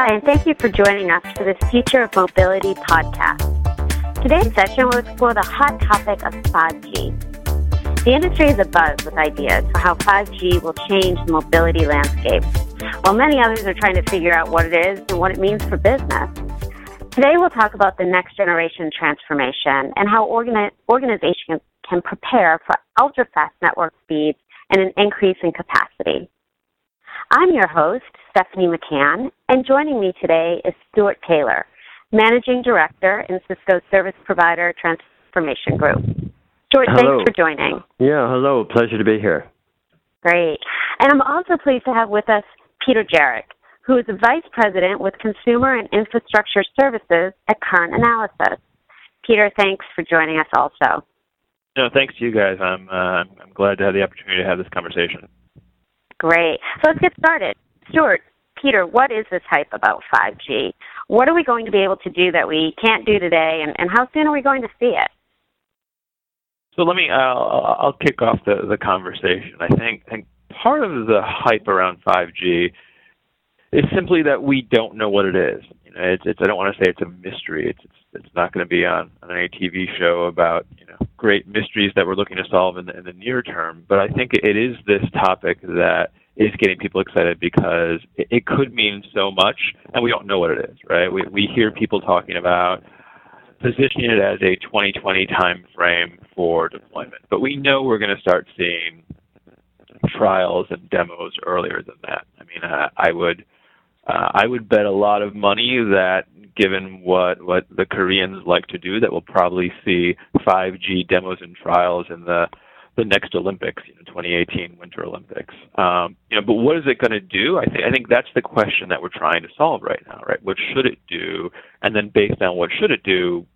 Hi, and thank you for joining us for this Future of Mobility podcast. Today's session will explore the hot topic of 5G. The industry is abuzz with ideas for how 5G will change the mobility landscape, while many others are trying to figure out what it is and what it means for business. Today, we'll talk about the next generation transformation and how organi- organizations can prepare for ultra fast network speeds and an increase in capacity. I'm your host, Stephanie McCann, and joining me today is Stuart Taylor, Managing Director in Cisco Service Provider Transformation Group. Stuart, hello. thanks for joining. Yeah, hello. Pleasure to be here. Great. And I'm also pleased to have with us Peter Jarich, who is the Vice President with Consumer and Infrastructure Services at Current Analysis. Peter, thanks for joining us also. No, thanks to you guys. I'm uh, I'm glad to have the opportunity to have this conversation. Great. So let's get started. Stuart, Peter, what is this hype about 5G? What are we going to be able to do that we can't do today, and, and how soon are we going to see it? So let me, uh, I'll kick off the, the conversation. I think, think part of the hype around 5G is simply that we don't know what it is. You know, it's, it's I don't want to say it's a mystery. It's, it's, it's not going to be on, on a TV show about, you know, great mysteries that we're looking to solve in the, in the near term. But I think it is this topic that is getting people excited because it, it could mean so much, and we don't know what it is, right? We, we hear people talking about positioning it as a 2020 time frame for deployment, but we know we're going to start seeing trials and demos earlier than that. I mean, uh, I would uh, I would bet a lot of money that given what what the Koreans like to do, that we'll probably see 5G demos and trials in the the next Olympics, you know, 2018 Winter Olympics. Um, you know, but what is it going to do? I think I think that's the question that we're trying to solve right now, right? What should it do? And then based on what should it do,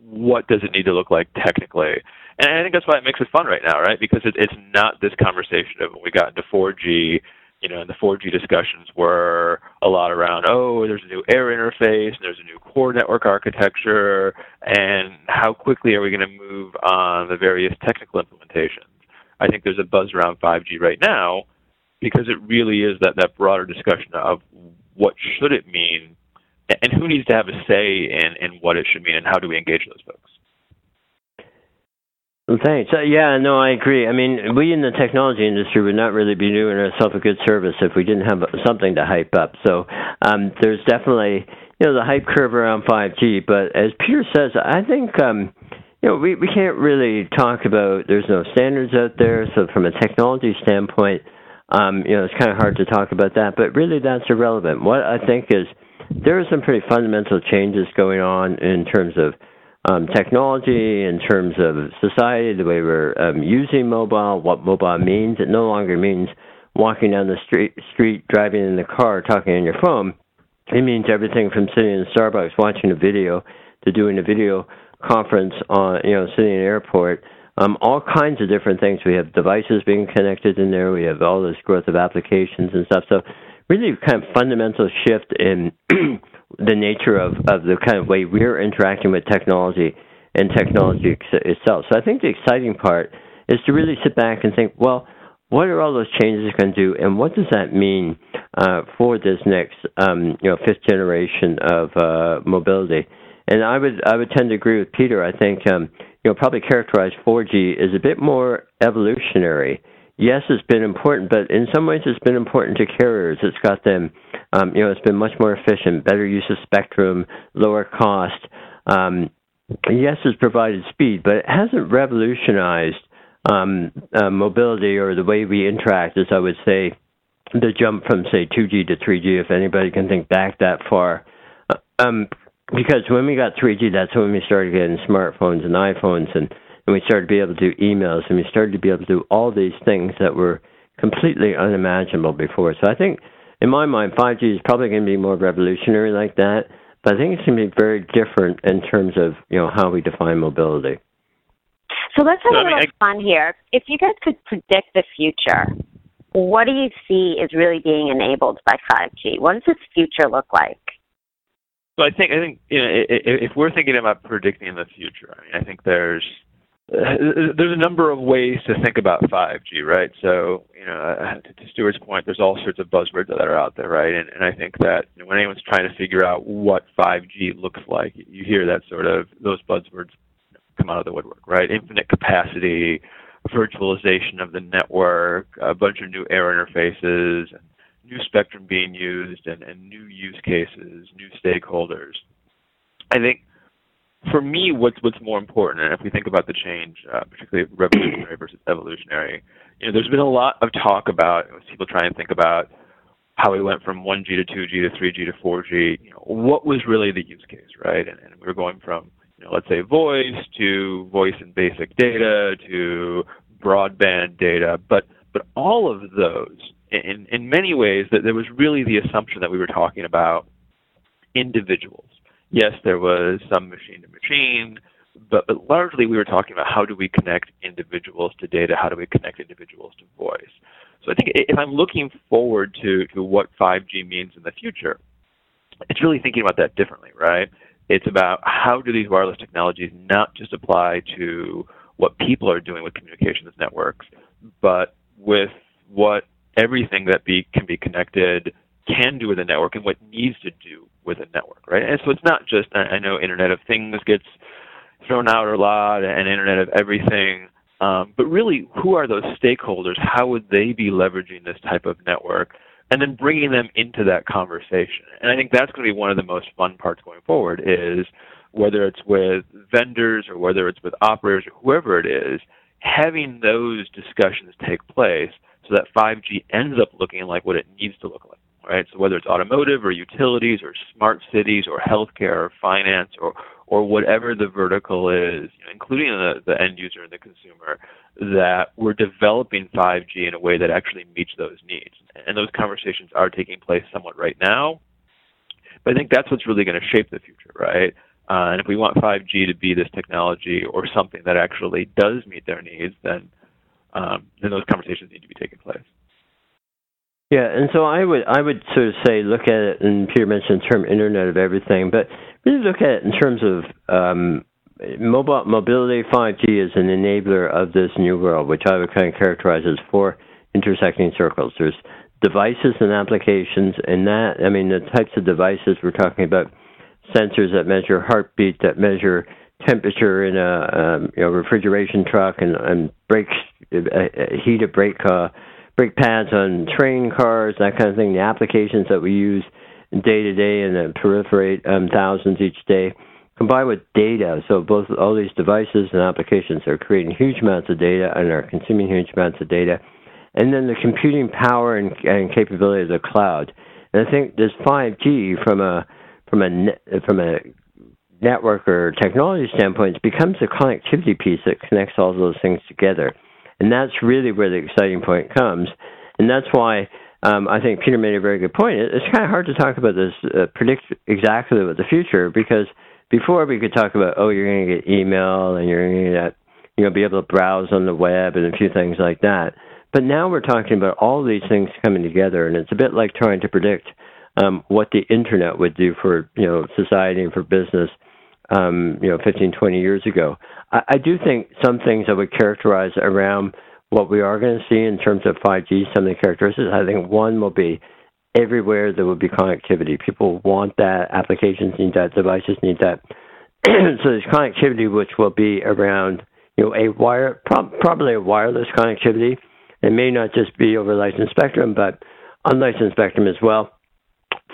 what does it need to look like technically? And I think that's why it makes it fun right now, right? Because it, it's not this conversation of when we got into 4G you know, and the 4G discussions were a lot around, oh, there's a new air interface, and there's a new core network architecture, and how quickly are we going to move on the various technical implementations? I think there's a buzz around 5G right now because it really is that, that broader discussion of what should it mean and who needs to have a say in, in what it should mean and how do we engage those folks. Thanks. Uh, yeah, no, I agree. I mean, we in the technology industry would not really be doing ourselves a good service if we didn't have something to hype up. So um, there's definitely you know the hype curve around 5G. But as Peter says, I think um, you know we we can't really talk about. There's no standards out there, so from a technology standpoint, um, you know it's kind of hard to talk about that. But really, that's irrelevant. What I think is there are some pretty fundamental changes going on in terms of um, technology, in terms of society, the way we're um, using mobile, what mobile means. It no longer means walking down the street, street, driving in the car, talking on your phone. It means everything from sitting in Starbucks watching a video to doing a video conference on, you know, sitting in an airport. Um, all kinds of different things. We have devices being connected in there. We have all this growth of applications and stuff. So, really, kind of fundamental shift in the nature of, of the kind of way we're interacting with technology and technology itself. So I think the exciting part is to really sit back and think, well, what are all those changes going to do, and what does that mean uh, for this next, um, you know, fifth generation of uh, mobility? And I would I would tend to agree with Peter. I think um, you know probably characterize 4G as a bit more evolutionary yes, it's been important, but in some ways it's been important to carriers. It's got them, um, you know, it's been much more efficient, better use of spectrum, lower cost. Um, yes, it's provided speed, but it hasn't revolutionized um, uh, mobility or the way we interact, as I would say, the jump from, say, 2G to 3G, if anybody can think back that far. Uh, um, because when we got 3G, that's when we started getting smartphones and iPhones and and we started to be able to do emails, and we started to be able to do all these things that were completely unimaginable before. So I think, in my mind, 5G is probably going to be more revolutionary like that, but I think it's going to be very different in terms of you know how we define mobility. So let's have a little fun here. If you guys could predict the future, what do you see is really being enabled by 5G? What does its future look like? So I think I think you know if we're thinking about predicting the future, I mean I think there's there's a number of ways to think about 5G, right? So, you know, uh, to Stuart's point, there's all sorts of buzzwords that are out there, right? And, and I think that when anyone's trying to figure out what 5G looks like, you hear that sort of those buzzwords come out of the woodwork, right? Infinite capacity, virtualization of the network, a bunch of new air interfaces, new spectrum being used, and, and new use cases, new stakeholders. I think for me, what's what's more important, and if we think about the change, uh, particularly revolutionary versus evolutionary, you know, there's been a lot of talk about people trying to think about how we went from 1G to 2G to 3G to 4G. You know, what was really the use case, right? And, and we were going from, you know, let's say voice to voice and basic data to broadband data, but but all of those, in in many ways, that there was really the assumption that we were talking about individuals yes, there was some machine to machine, but, but largely we were talking about how do we connect individuals to data, how do we connect individuals to voice. So I think if I'm looking forward to, to what 5G means in the future, it's really thinking about that differently, right? It's about how do these wireless technologies not just apply to what people are doing with communications networks, but with what everything that be, can be connected can do with a network and what needs to do with a network, right? And so it's not just I know Internet of Things gets thrown out a lot and Internet of Everything, um, but really, who are those stakeholders? How would they be leveraging this type of network? And then bringing them into that conversation. And I think that's going to be one of the most fun parts going forward is whether it's with vendors or whether it's with operators or whoever it is, having those discussions take place so that 5G ends up looking like what it needs to look like right? So whether it's automotive or utilities or smart cities or healthcare or finance or or whatever the vertical is, including the, the end user and the consumer, that we're developing 5G in a way that actually meets those needs. And those conversations are taking place somewhat right now. But I think that's what's really going to shape the future, right? Uh, and if we want 5G to be this technology or something that actually does meet their needs, then um, then those conversations need to be taking place. Yeah, and so I would I would sort of say look at it, and Peter mentioned the term Internet of Everything, but really look at it in terms of um, mobile mobility. 5G is an enabler of this new world, which I would kind of characterize as four intersecting circles. There's devices and applications, and that I mean the types of devices we're talking about sensors that measure heartbeat, that measure temperature in a um, you know refrigeration truck, and, and brakes, uh, heat of brake. Uh, brake pads on train cars, that kind of thing, the applications that we use day to day and that proliferate um, thousands each day, combined with data. So both all these devices and applications are creating huge amounts of data and are consuming huge amounts of data. And then the computing power and, and capability of the cloud. And I think this 5G from a from a from a network or technology standpoint becomes a connectivity piece that connects all those things together. And that's really where the exciting point comes. And that's why um, I think Peter made a very good point. It's kind of hard to talk about this, uh, predict exactly what the future, because before we could talk about, oh, you're going to get email and you're going to you know, be able to browse on the web and a few things like that. But now we're talking about all these things coming together, and it's a bit like trying to predict um, what the internet would do for you know society and for business, um, you know, 15, 20 years ago. I, I do think some things I would characterize around what we are going to see in terms of 5G, some of the characteristics. I think one will be everywhere there will be connectivity. People want that. Applications need that. Devices need that. so there's connectivity which will be around, you know, a wire, prob- probably a wireless connectivity. It may not just be over licensed spectrum, but unlicensed spectrum as well.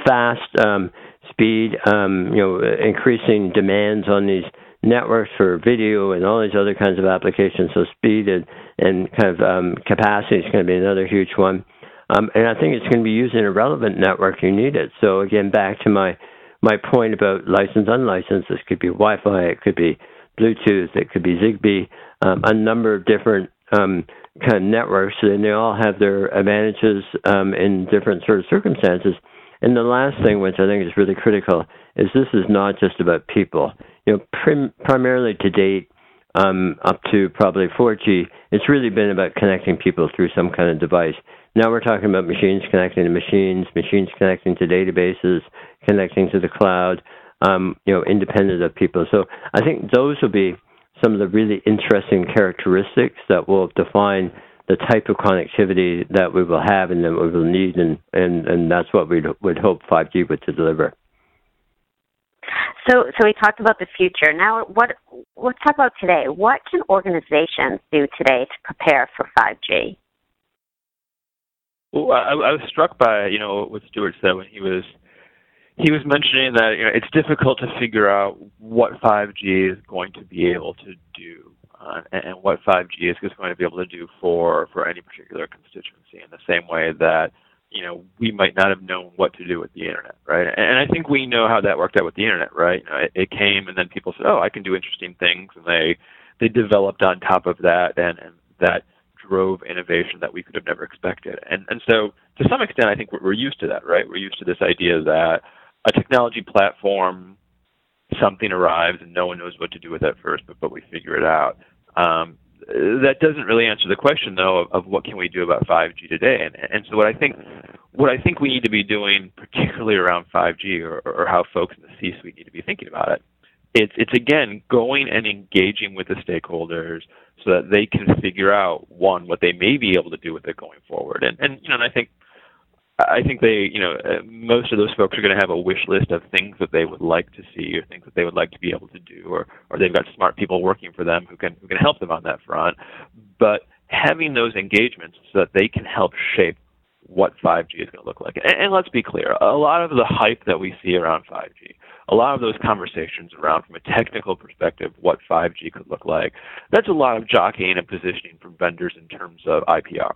Fast um, speed, um, you know, increasing demands on these networks for video and all these other kinds of applications. So speed and, and kind of um, capacity is going to be another huge one. Um, and I think it's going to be used in a relevant network you need it. So again, back to my my point about licensed, unlicensed. This could be Wi-Fi, it could be Bluetooth, it could be Zigbee, um, a number of different um, kind of networks, and they all have their advantages um, in different sort of circumstances. And the last thing, which I think is really critical, is this is not just about people. You know, prim- primarily to date, um, up to probably 4G, it's really been about connecting people through some kind of device. Now we're talking about machines connecting to machines, machines connecting to databases, connecting to the cloud, um, you know, independent of people. So I think those will be some of the really interesting characteristics that will define the type of connectivity that we will have and that we will need, and, and, and that's what we would hope 5G would to deliver. So, so we talked about the future. Now, what let's talk about today. What can organizations do today to prepare for 5G? Well, I, I was struck by you know what Stuart said when he was he was mentioning that you know it's difficult to figure out what 5G is going to be able to do uh, and, and what 5G is going to be able to do for for any particular constituency in the same way that you know we might not have known what to do with the internet, right? And I think we know how that worked out with the internet, right? You know, it, it came and then people said, oh, I can do interesting things, and they they developed on top of that, and, and that drove innovation that we could have never expected. And and so to some extent, I think we're, we're used to that, right? We're used to this idea that a technology platform, something arrives and no one knows what to do with it first, but but we figure it out. Um, that doesn't really answer the question though of, of, what can we do about 5G today. And and so what I think what I think we need to be doing, particularly around 5G, or, or how folks in the C-suite need to be thinking about it, it's it's again going and engaging with the stakeholders so that they can figure out one what they may be able to do with it going forward. And and you know, and I think I think they, you know, uh, most of those folks are going to have a wish list of things that they would like to see or things that they would like to be able to do, or or they've got smart people working for them who can who can help them on that front. But having those engagements so that they can help shape what 5G is going to look like. And, and let's be clear, a lot of the hype that we see around 5G, a lot of those conversations around from a technical perspective what 5G could look like, that's a lot of jockeying and positioning from vendors in terms of IPR.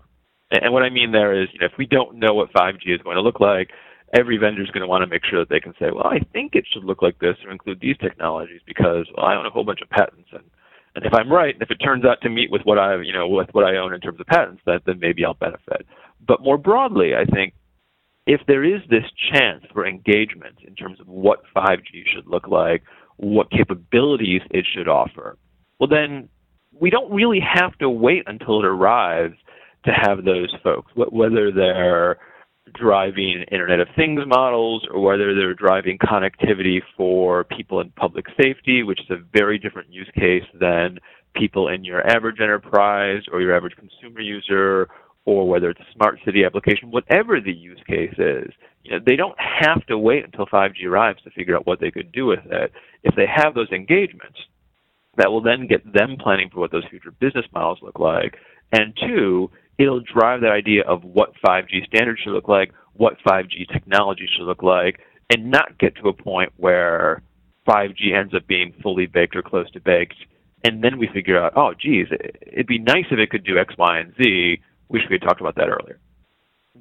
And what I mean there is, you know, if we don't know what 5G is going to look like, every vendor is going to want to make sure that they can say, well, I think it should look like this or include these technologies because well, I own a whole bunch of patents and and if I'm right, and if it turns out to meet with what I, you know, with what I own in terms of patents, that then maybe I'll benefit. But more broadly, I think if there is this chance for engagement in terms of what 5G should look like, what capabilities it should offer, well, then we don't really have to wait until it arrives to have those folks, whether they're driving Internet of Things models or whether they're driving connectivity for people in public safety, which is a very different use case than people in your average enterprise or your average consumer user, or whether it's a smart city application, whatever the use case is, you know, they don't have to wait until 5G arrives to figure out what they could do with it. If they have those engagements, that will then get them planning for what those future business models look like. And two, it'll drive that idea of what 5G standards should look like, what 5G technology should look like, and not get to a point where 5G ends up being fully baked or close to baked, and then we figure out, oh, geez, it'd be nice if it could do X, Y, and Z. Wish we had talked about that earlier.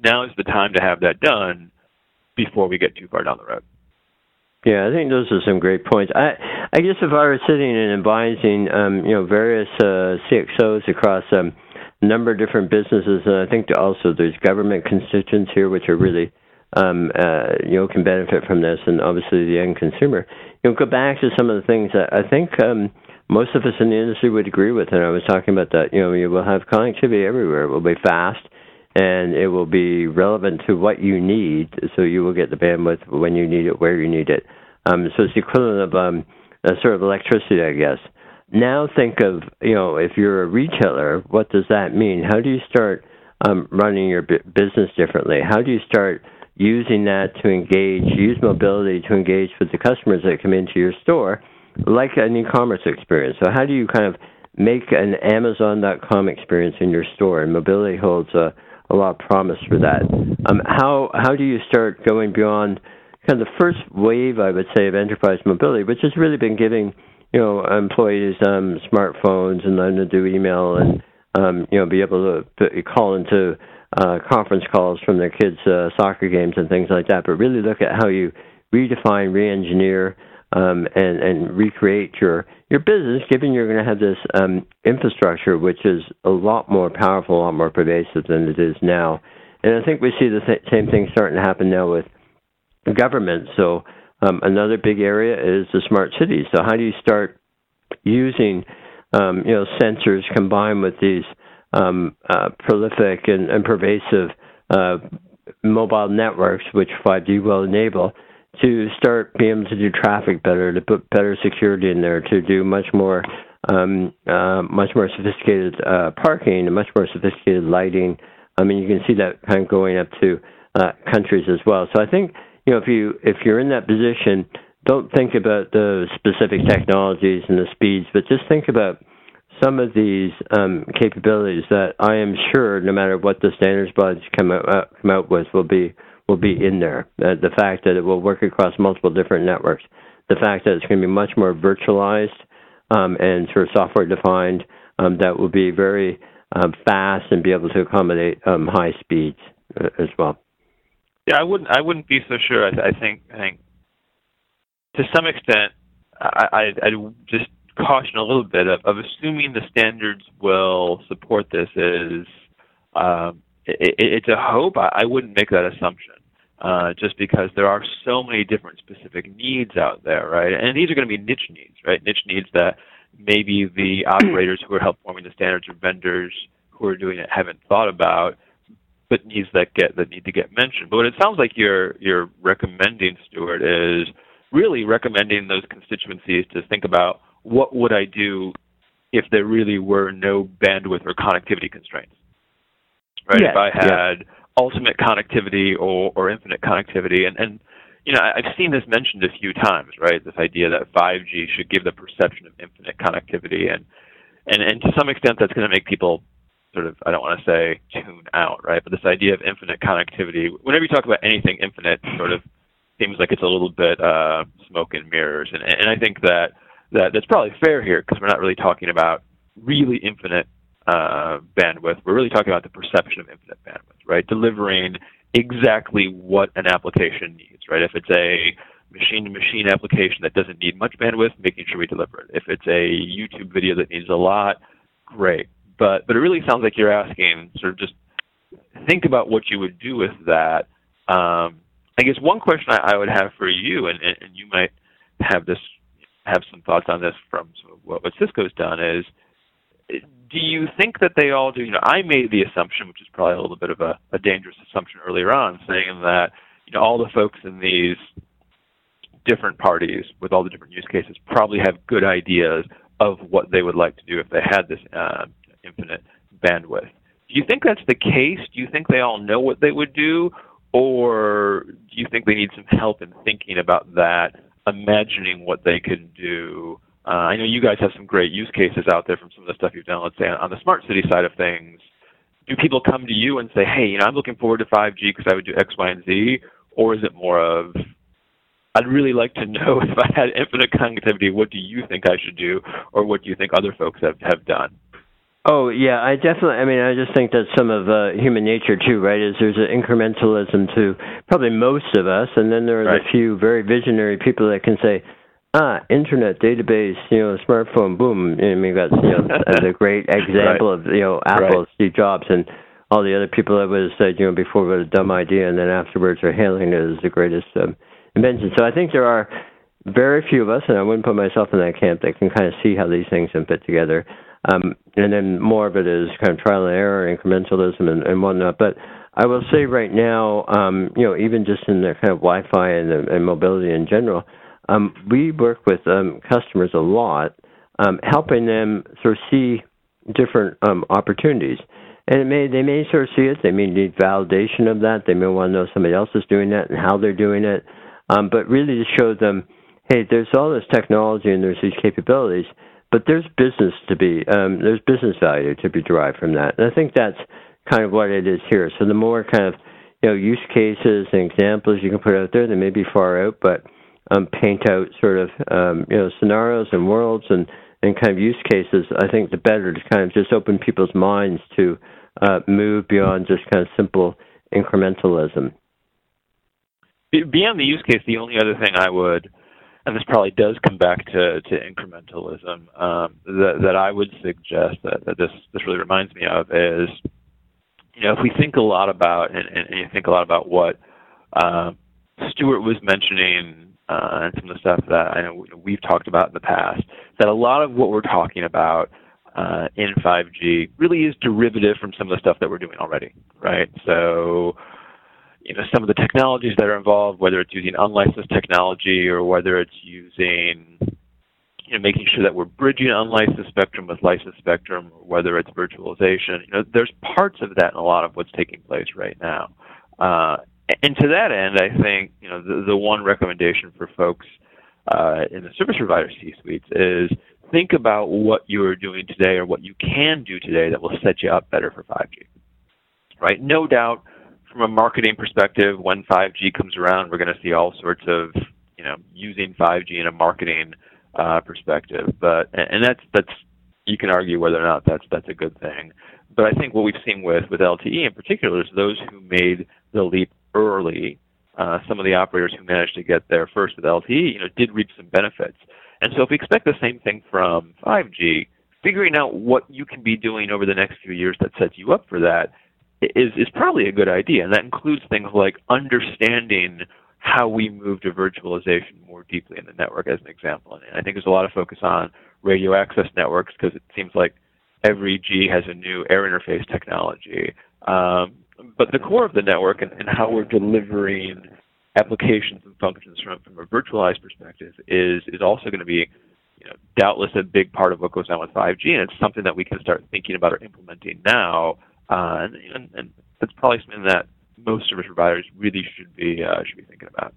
Now is the time to have that done before we get too far down the road. Yeah, I think those are some great points. I I guess if I were sitting and advising, um, you know, various uh, CXOs across um, number of different businesses, and I think also there's government constituents here which are really um, uh, you know can benefit from this, and obviously the end consumer. You know, go back to some of the things that I think um, most of us in the industry would agree with, and I was talking about that. You know, you will have connectivity everywhere. It will be fast, and it will be relevant to what you need, so you will get the bandwidth when you need it, where you need it. Um, so it's the equivalent of um, a sort of electricity, I guess now think of you know if you're a retailer what does that mean? How do you start um, running your business differently? How do you start using that to engage use mobility to engage with the customers that come into your store like an e-commerce experience? So how do you kind of make an amazon.com experience in your store? And mobility holds a, a lot of promise for that. Um, how how do you start going beyond kind of the first wave i would say of enterprise mobility which has really been giving you know employees um, smartphones and learn to do email and um, you know be able to, call into uh, conference calls from their kids' uh, soccer games and things like that. But really look at how you redefine, re-engineer, um, and and recreate your your business, given you're going to have this um, infrastructure which is a lot more powerful, a lot more pervasive than it is now. And I think we see the th- same thing starting to happen now with government. So um, another big area is the smart cities. So how do you start using um, you know sensors combined with these um, uh, prolific and, and pervasive uh, mobile networks, which 5G will enable, to start being able to do traffic better, to put better security in there, to do much more um, uh, much more sophisticated uh, parking, and much more sophisticated lighting. I mean, you can see that kind of going up to uh, countries as well. So I think you know if you if you're in that position, don't think about the specific technologies and the speeds, but just think about some of these um, capabilities that I am sure, no matter what the standards bodies come out, uh, come out with, will be will be in there. Uh, the fact that it will work across multiple different networks, the fact that it's going to be much more virtualized um, and sort of software defined, um, that will be very um, fast and be able to accommodate um, high speeds uh, as well. Yeah, I wouldn't. I wouldn't be so sure. I, I think. I think to some extent, I, I, I just caution a little bit of, of assuming the standards will support this is um, it, it's a hope. I, I wouldn't make that assumption. Uh, just because there are so many different specific needs out there, right? And these are going to be niche needs, right? Niche needs that maybe the operators who are help forming the standards or vendors who are doing it haven't thought about, but needs that get that need to get mentioned. But what it sounds like you're you're recommending, Stuart, is really recommending those constituencies to think about what would I do if there really were no bandwidth or connectivity constraints? Right? Yes, if I had ultimate connectivity or, or infinite connectivity, and, and you know, I've seen this mentioned a few times, right? This idea that 5G should give the perception of infinite connectivity, and and and to some extent, that's going to make people sort of I don't want to say tune out, right? But this idea of infinite connectivity, whenever you talk about anything infinite, sort of seems like it's a little bit uh, smoke and mirrors, and and I think that that that's probably fair here because we're not really talking about really infinite uh, bandwidth. We're really talking about the perception of infinite bandwidth, right? Delivering exactly what an application needs, right? If it's a machine-to-machine application that doesn't need much bandwidth, making sure we deliver it. If it's a YouTube video that needs a lot, great. But but it really sounds like you're asking sort of just think about what you would do with that. Um, I guess one question I, I would have for you, and, and, you might have this have some thoughts on this from what, what Cisco's done is do you think that they all do you know I made the assumption which is probably a little bit of a, a dangerous assumption earlier on saying that you know all the folks in these different parties with all the different use cases probably have good ideas of what they would like to do if they had this uh, infinite bandwidth. Do you think that's the case? Do you think they all know what they would do? Or do you think they need some help in thinking about that imagining what they can do. Uh, I know you guys have some great use cases out there from some of the stuff you've done. Let's say on the smart city side of things, do people come to you and say, "Hey, you know, I'm looking forward to 5G because I would do X, Y, and Z," or is it more of I'd really like to know if I had infinite connectivity, what do you think I should do, or what do you think other folks have, have done? Oh yeah, I definitely. I mean, I just think that's some of uh, human nature too, right? Is there's an incrementalism to probably most of us, and then there are right. the few very visionary people that can say, ah, internet, database, you know, smartphone, boom. I mean, got you know the great example right. of you know Apple, right. Steve Jobs, and all the other people that would have said, you know, before what a dumb idea, and then afterwards are hailing it as the greatest um, invention. So I think there are very few of us, and I wouldn't put myself in that camp, that can kind of see how these things can fit together. Um, and then more of it is kind of trial and error, incrementalism, and, and whatnot. But I will say right now, um, you know, even just in the kind of Wi-Fi and, and mobility in general, um, we work with um, customers a lot, um, helping them sort of see different um, opportunities. And it may they may sort of see it. They may need validation of that. They may want to know somebody else is doing that and how they're doing it. But really to show them, hey, there's all this technology and there's these capabilities but there's business to be um, there's business value to be derived from that, and I think that's kind of what it is here. So the more kind of you know use cases and examples you can put out there, they may be far out, but um, paint out sort of um, you know scenarios and worlds and and kind of use cases. I think the better to kind of just open people's minds to uh, move beyond just kind of simple incrementalism. Beyond the use case, the only other thing I would and this probably does come back to, to incrementalism, um, that, that I would suggest that, that this, this really reminds me of is, you know, if we think a lot about, and, and, and you think a lot about what uh, Stuart was mentioning uh, and some of the stuff that I know we've talked about in the past, that a lot of what we're talking about uh, in 5G really is derivative from some of the stuff that we're doing already, right? So, you know some of the technologies that are involved, whether it's using unlicensed technology or whether it's using you know, making sure that we're bridging unlicensed spectrum with licensed spectrum, or whether it's virtualization. You know, there's parts of that in a lot of what's taking place right now. Uh, and to that end, I think you know the, the one recommendation for folks uh, in the service provider C-suites is think about what you are doing today or what you can do today that will set you up better for 5G. Right? No doubt, from a marketing perspective, when 5G comes around, we're going to see all sorts of you know using 5G in a marketing uh, perspective. But and that's that's you can argue whether or not that's that's a good thing. But I think what we've seen with with LTE in particular is those who made the leap early. Uh, some of the operators who managed to get there first with LTE, you know, did reap some benefits. And so if we expect the same thing from 5G, figuring out what you can be doing over the next few years that sets you up for that is is probably a good idea. And that includes things like understanding how we move to virtualization more deeply in the network, as an example. And I think there's a lot of focus on radio access networks because it seems like every G has a new air interface technology. Um, but the core of the network and, and, how we're delivering applications and functions from, from a virtualized perspective is is also going to be you know, doubtless a big part of what goes on with 5G, and it's something that we can start thinking about or implementing now. Uh, and, and, and that's probably something that most service providers really should be uh, should be thinking about.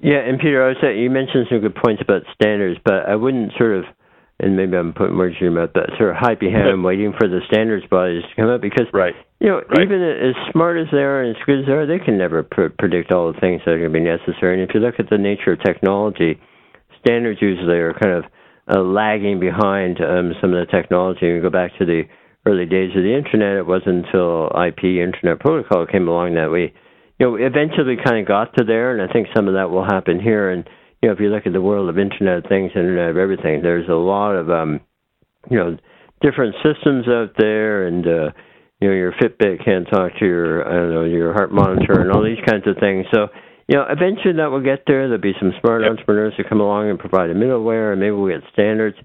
Yeah, and Peter, I say you mentioned some good points about standards, but I wouldn't sort of, and maybe I'm putting words in your mouth, but sort of hide behind them waiting for the standards bodies to come up because, right. you know, right. even as smart as they are and as good as they are, they can never pr- predict all the things that are going to be necessary. And if you look at the nature of technology, standards usually are kind of uh, lagging behind um, some of the technology. You go back to the early days of the internet, it wasn't until IP Internet Protocol came along that we, you know, eventually kind of got to there, and I think some of that will happen here. And you know, if you look at the world of Internet of Things, Internet of Everything, there's a lot of, um, you know, different systems out there, and uh, you know, your Fitbit can't talk to your, I don't know, your heart monitor, and all these kinds of things. So. You know, eventually that will get there. There'll be some smart yep. entrepreneurs who come along and provide a middleware, and maybe we'll get standards.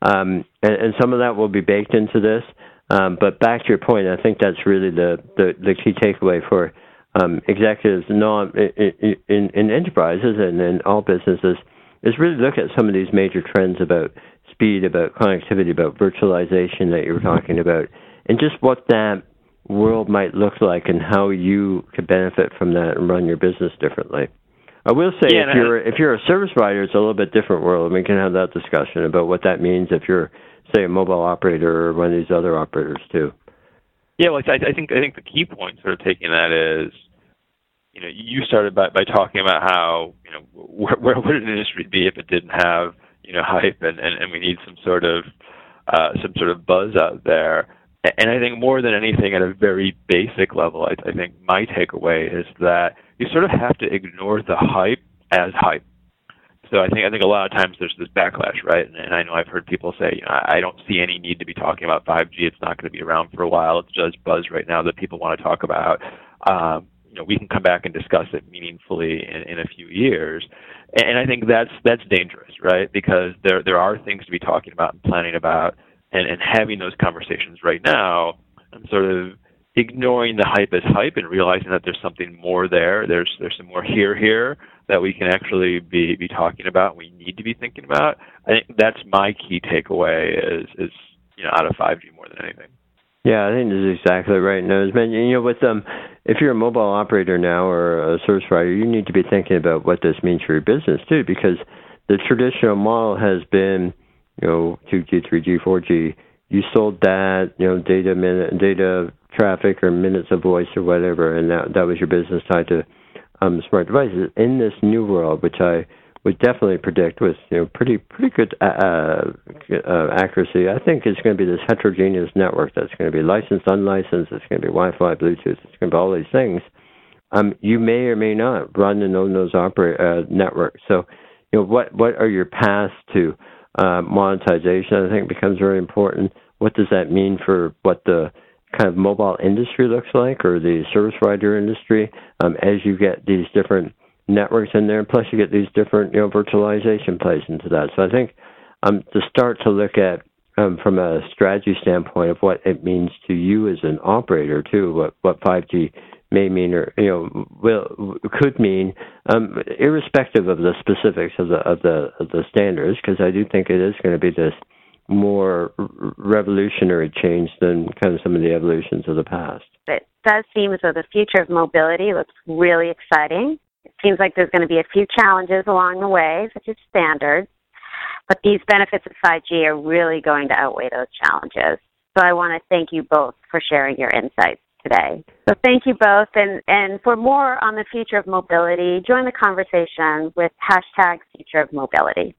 Um, and, and some of that will be baked into this. Um, but back to your point, I think that's really the, the, the key takeaway for um, executives non, in, in, in enterprises and in all businesses is really look at some of these major trends about speed, about connectivity, about virtualization that you were talking about, and just what that world might look like and how you could benefit from that and run your business differently. I will say yeah, if you're if you're a service provider, it's a little bit different world, and we can have that discussion about what that means if you're say a mobile operator or one of these other operators too. Yeah, well, I, I think I think the key point sort of taking that is, you know, you started by by talking about how you know where, where would an industry be if it didn't have you know hype and and, and we need some sort of uh, some sort of buzz out there. And I think more than anything, at a very basic level, I, I think my takeaway is that you sort of have to ignore the hype as hype so I think I think a lot of times there's this backlash, right? And, and I know I've heard people say, you know, I don't see any need to be talking about 5G. It's not going to be around for a while. It's just buzz right now that people want to talk about. Um, you know, we can come back and discuss it meaningfully in, in a few years. And, and I think that's that's dangerous, right? Because there there are things to be talking about and planning about, and, and having those conversations right now, and sort of ignoring the hype as hype and realizing that there's something more there. There's there's some more here here that we can actually be be talking about. We need to be thinking about. I think that's my key takeaway is is you know out of 5G more than anything. Yeah, I think this is exactly right. And as mentioned, you know, with um, if you're a mobile operator now or a service provider, you need to be thinking about what this means for your business too, because the traditional model has been, you know, 2G, 3G, 4G. You sold that, you know, data minute, data traffic or minutes of voice or whatever, and that that was your business tied to um, smart devices. In this new world, which I would definitely predict with you know pretty pretty good uh, uh, uh accuracy, I think it's going to be this heterogeneous network that's going to be licensed, unlicensed. It's going to be Wi-Fi, Bluetooth. It's going to be all these things. Um, you may or may not run and own those operate uh, networks. So, you know, what what are your paths to uh, monetization? I think becomes very important. What does that mean for what the kind of mobile industry looks like or the service provider industry um, as you get these different networks in there. And plus, you get these different, you know, virtualization plays into that. So I think um, to start to look at um, from a strategy standpoint of what it means to you as an operator too, what what 5G may mean or you know will could mean um, irrespective of the specifics of the of the of the standards because I do think it is going to be this more revolutionary change than kind of some of the evolutions of the past. It does seem as though the future of mobility looks really exciting. It seems like there's going to be a few challenges along the way, such as standards, but these benefits of 5G are really going to outweigh those challenges. So I want to thank you both for sharing your insights today. So thank you both. And, and for more on the future of mobility, join the conversation with hashtag future of mobility.